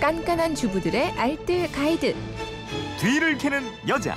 깐깐한 주부들의 알뜰 가이드. 뒤를 캐는 여자.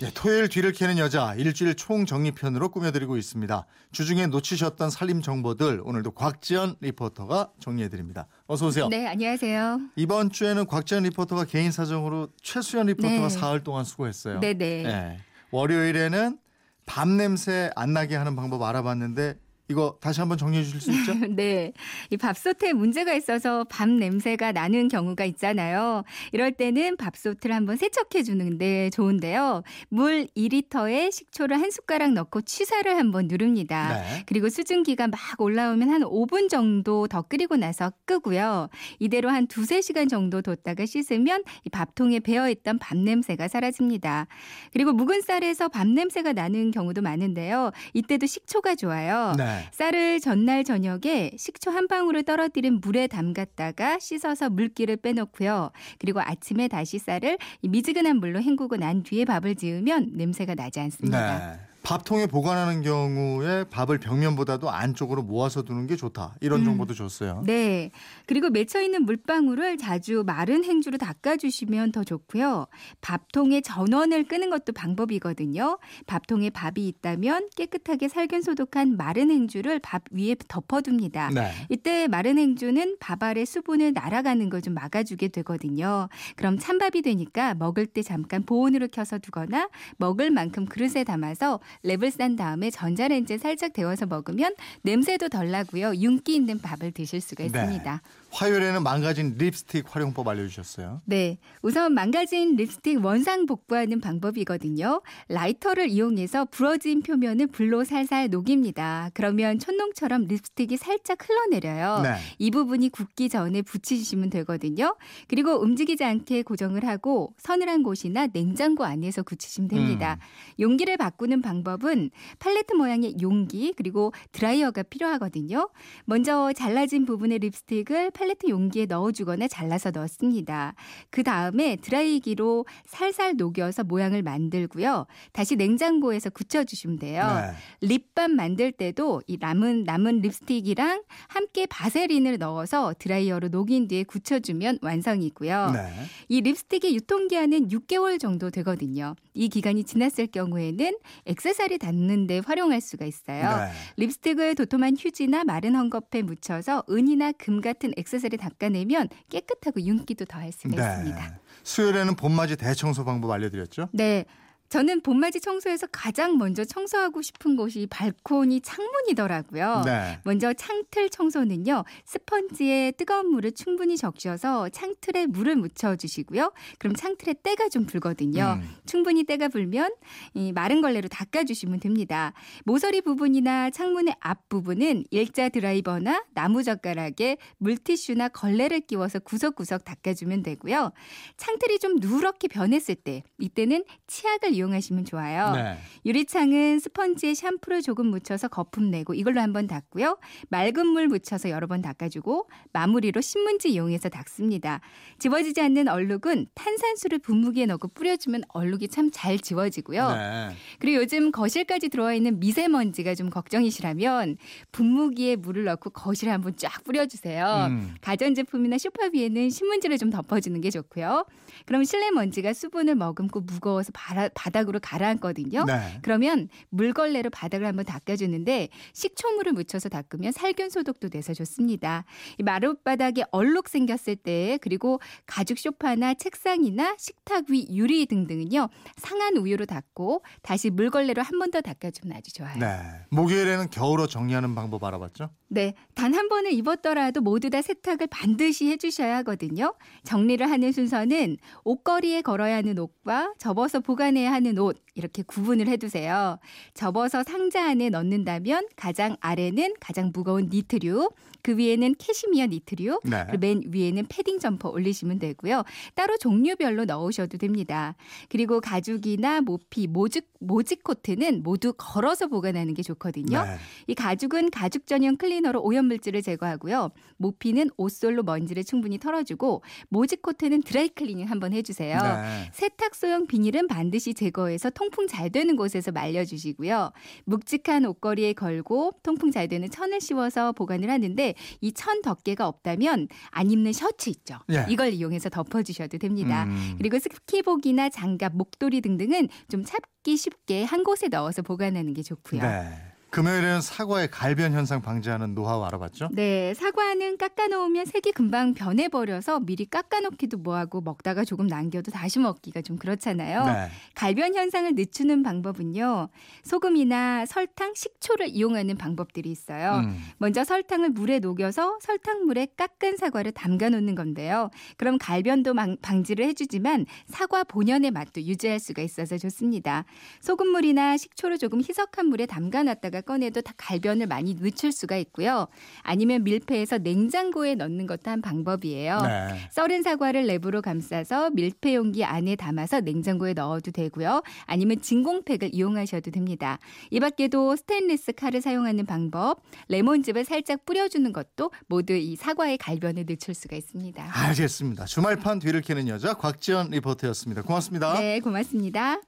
네, 토요일 뒤를 캐는 여자 일주일 총정리편으로 꾸며드리고 있습니다. 주중에 놓치셨던 살림 정보들 오늘도 곽지연 리포터가 정리해드립니다. 어서 오세요. 네, 안녕하세요. 이번 주에는 곽지연 리포터가 개인 사정으로 최수연 리포터가 네. 사흘 동안 수고했어요. 네네. 네. 월요일에는 밤 냄새 안 나게 하는 방법 알아봤는데 이거 다시 한번 정리해 주실 수 있죠? 네. 이 밥솥에 문제가 있어서 밥 냄새가 나는 경우가 있잖아요. 이럴 때는 밥솥을 한번 세척해 주는 데 좋은데요. 물 2리터에 식초를 한 숟가락 넣고 취사를 한번 누릅니다. 네. 그리고 수증기가 막 올라오면 한 5분 정도 더 끓이고 나서 끄고요. 이대로 한 두세 시간 정도 뒀다가 씻으면 이 밥통에 배어 있던 밥 냄새가 사라집니다. 그리고 묵은 쌀에서 밥 냄새가 나는 경우도 많은데요. 이때도 식초가 좋아요. 네. 쌀을 전날 저녁에 식초 한 방울을 떨어뜨린 물에 담갔다가 씻어서 물기를 빼놓고요. 그리고 아침에 다시 쌀을 이 미지근한 물로 헹구고 난 뒤에 밥을 지으면 냄새가 나지 않습니다. 네. 밥통에 보관하는 경우에 밥을 벽면보다도 안쪽으로 모아서 두는 게 좋다. 이런 음. 정보도 줬어요. 네. 그리고 맺혀 있는 물방울을 자주 마른 행주로 닦아 주시면 더 좋고요. 밥통에 전원을 끄는 것도 방법이거든요. 밥통에 밥이 있다면 깨끗하게 살균 소독한 마른 행주를 밥 위에 덮어 둡니다. 네. 이때 마른 행주는 밥 아래 수분을 날아가는 걸 좀 막아 주게 되거든요. 그럼 찬밥이 되니까 먹을 때 잠깐 보온으로 켜서 두거나 먹을 만큼 그릇에 담아서 랩을 싼 다음에 전자레인지에 살짝 데워서 먹으면 냄새도 덜 나고요. 윤기 있는 밥을 드실 수가 네. 있습니다. 화요일에는 망가진 립스틱 활용법 알려주셨어요. 네. 우선 망가진 립스틱 원상 복구하는 방법이거든요. 라이터를 이용해서 부러진 표면을 불로 살살 녹입니다. 그러면 촛농처럼 립스틱이 살짝 흘러내려요. 네. 이 부분이 굳기 전에 붙이시면 되거든요. 그리고 움직이지 않게 고정을 하고 서늘한 곳이나 냉장고 안에서 굳히시면 됩니다. 음. 용기를 바꾸는 방법은 팔레트 모양의 용기 그리고 드라이어가 필요하거든요. 먼저 잘라진 부분의 립스틱을 팔레트 용기에 넣어주거나 잘라서 넣습니다. 그 다음에 드라이기로 살살 녹여서 모양을 만들고요. 다시 냉장고에서 굳혀주시면 돼요. 네. 립밤 만들 때도 이 남은 남은 립스틱이랑 함께 바세린을 넣어서 드라이어로 녹인 뒤에 굳혀주면 완성이고요. 네. 이 립스틱의 유통기한은 6개월 정도 되거든요. 이 기간이 지났을 경우에는 액세서리 닿는데 활용할 수가 있어요. 네. 립스틱을 도톰한 휴지나 마른 헝겊에 묻혀서 은이나 금 같은 액 세서리 닦아내면 깨끗하고 윤기도 더할 수가 있습니다. 수요일에는 봄맞이 대청소 방법 알려드렸죠? 네. 저는 봄맞이 청소에서 가장 먼저 청소하고 싶은 곳이 발코니 창문이더라고요. 네. 먼저 창틀 청소는요. 스펀지에 뜨거운 물을 충분히 적셔서 창틀에 물을 묻혀 주시고요. 그럼 창틀에 때가 좀 불거든요. 음. 충분히 때가 불면 이 마른 걸레로 닦아 주시면 됩니다. 모서리 부분이나 창문의 앞 부분은 일자 드라이버나 나무 젓가락에 물티슈나 걸레를 끼워서 구석구석 닦아 주면 되고요. 창틀이 좀 누렇게 변했을 때 이때는 치약을 이용하시면 좋아요. 네. 유리창은 스펀지에 샴푸를 조금 묻혀서 거품 내고 이걸로 한번 닦고요. 맑은 물 묻혀서 여러 번 닦아주고 마무리로 신문지 이용해서 닦습니다. 지워지지 않는 얼룩은 탄산수를 분무기에 넣고 뿌려주면 얼룩이 참 잘 지워지고요. 네. 그리고 요즘 거실까지 들어와 있는 미세먼지가 좀 걱정이시라면 분무기에 물을 넣고 거실에 한번 쫙 뿌려주세요. 음. 가전제품이나 소파 위에는 신문지를 좀 덮어주는 게 좋고요. 그럼 실내 먼지가 수분을 머금고 무거워서 바라, 바 닥으로 가라앉거든요. 네. 그러면 물걸레로 바닥을 한번 닦아주는데 식초물을 묻혀서 닦으면 살균 소독도 돼서 좋습니다. 이 마룻바닥에 얼룩 생겼을 때 그리고 가죽 소파나 책상이나 식탁 위 유리 등등은요 상한 우유로 닦고 다시 물걸레로 한 번 더 닦아주면 아주 좋아요. 네. 목요일에는 겨울옷 정리하는 방법 알아봤죠? 네, 단 한 번을 입었더라도 모두 다 세탁을 반드시 해주셔야 하거든요. 정리를 하는 순서는 옷걸이에 걸어야 하는 옷과 접어서 보관해야 하는 옷 이렇게 구분을 해두세요. 접어서 상자 안에 넣는다면 가장 아래는 가장 무거운 니트류, 그 위에는 캐시미어 니트류, 네. 맨 위에는 패딩 점퍼 올리시면 되고요. 따로 종류별로 넣으셔도 됩니다. 그리고 가죽이나 모피, 모직, 모직 코트는 모두 걸어서 보관하는 게 좋거든요. 네. 이 가죽은 가죽 전용 클리너로 오염물질을 제거하고요. 모피는 옷솔로 먼지를 충분히 털어주고 모직 코트는 드라이 클리닝 한번 해주세요. 네. 세탁소용 비닐은 반드시 제거해서 통풍 잘 되는 곳에서 말려주시고요. 묵직한 옷걸이에 걸고 통풍 잘 되는 천을 씌워서 보관을 하는데 이 천 덮개가 없다면 안 입는 셔츠 있죠. 예. 이걸 이용해서 덮어주셔도 됩니다. 음. 그리고 스키복이나 장갑, 목도리 등등은 좀 찾기 쉽게 한 곳에 넣어서 보관하는 게 좋고요. 네. 금요일에는 사과의 갈변 현상 방지하는 노하우 알아봤죠? 네, 사과는 깎아놓으면 색이 금방 변해버려서 미리 깎아놓기도 뭐하고 먹다가 조금 남겨도 다시 먹기가 좀 그렇잖아요. 네. 갈변 현상을 늦추는 방법은요. 소금이나 설탕, 식초를 이용하는 방법들이 있어요. 음. 먼저 설탕을 물에 녹여서 설탕물에 깎은 사과를 담가 놓는 건데요. 그럼 갈변도 방, 방지를 해주지만 사과 본연의 맛도 유지할 수가 있어서 좋습니다. 소금물이나 식초를 조금 희석한 물에 담가 놨다 가 꺼내도 다 갈변을 많이 늦출 수가 있고요. 아니면 밀폐해서 냉장고에 넣는 것도 한 방법이에요. 네. 썰은 사과를 랩으로 감싸서 밀폐 용기 안에 담아서 냉장고에 넣어도 되고요. 아니면 진공팩을 이용하셔도 됩니다. 이 밖에도 스테인리스 칼을 사용하는 방법, 레몬즙을 살짝 뿌려주는 것도 모두 이 사과의 갈변을 늦출 수가 있습니다. 알겠습니다. 주말판 뒤를 캐는 여자 곽지연 리포터였습니다. 고맙습니다. 네, 고맙습니다.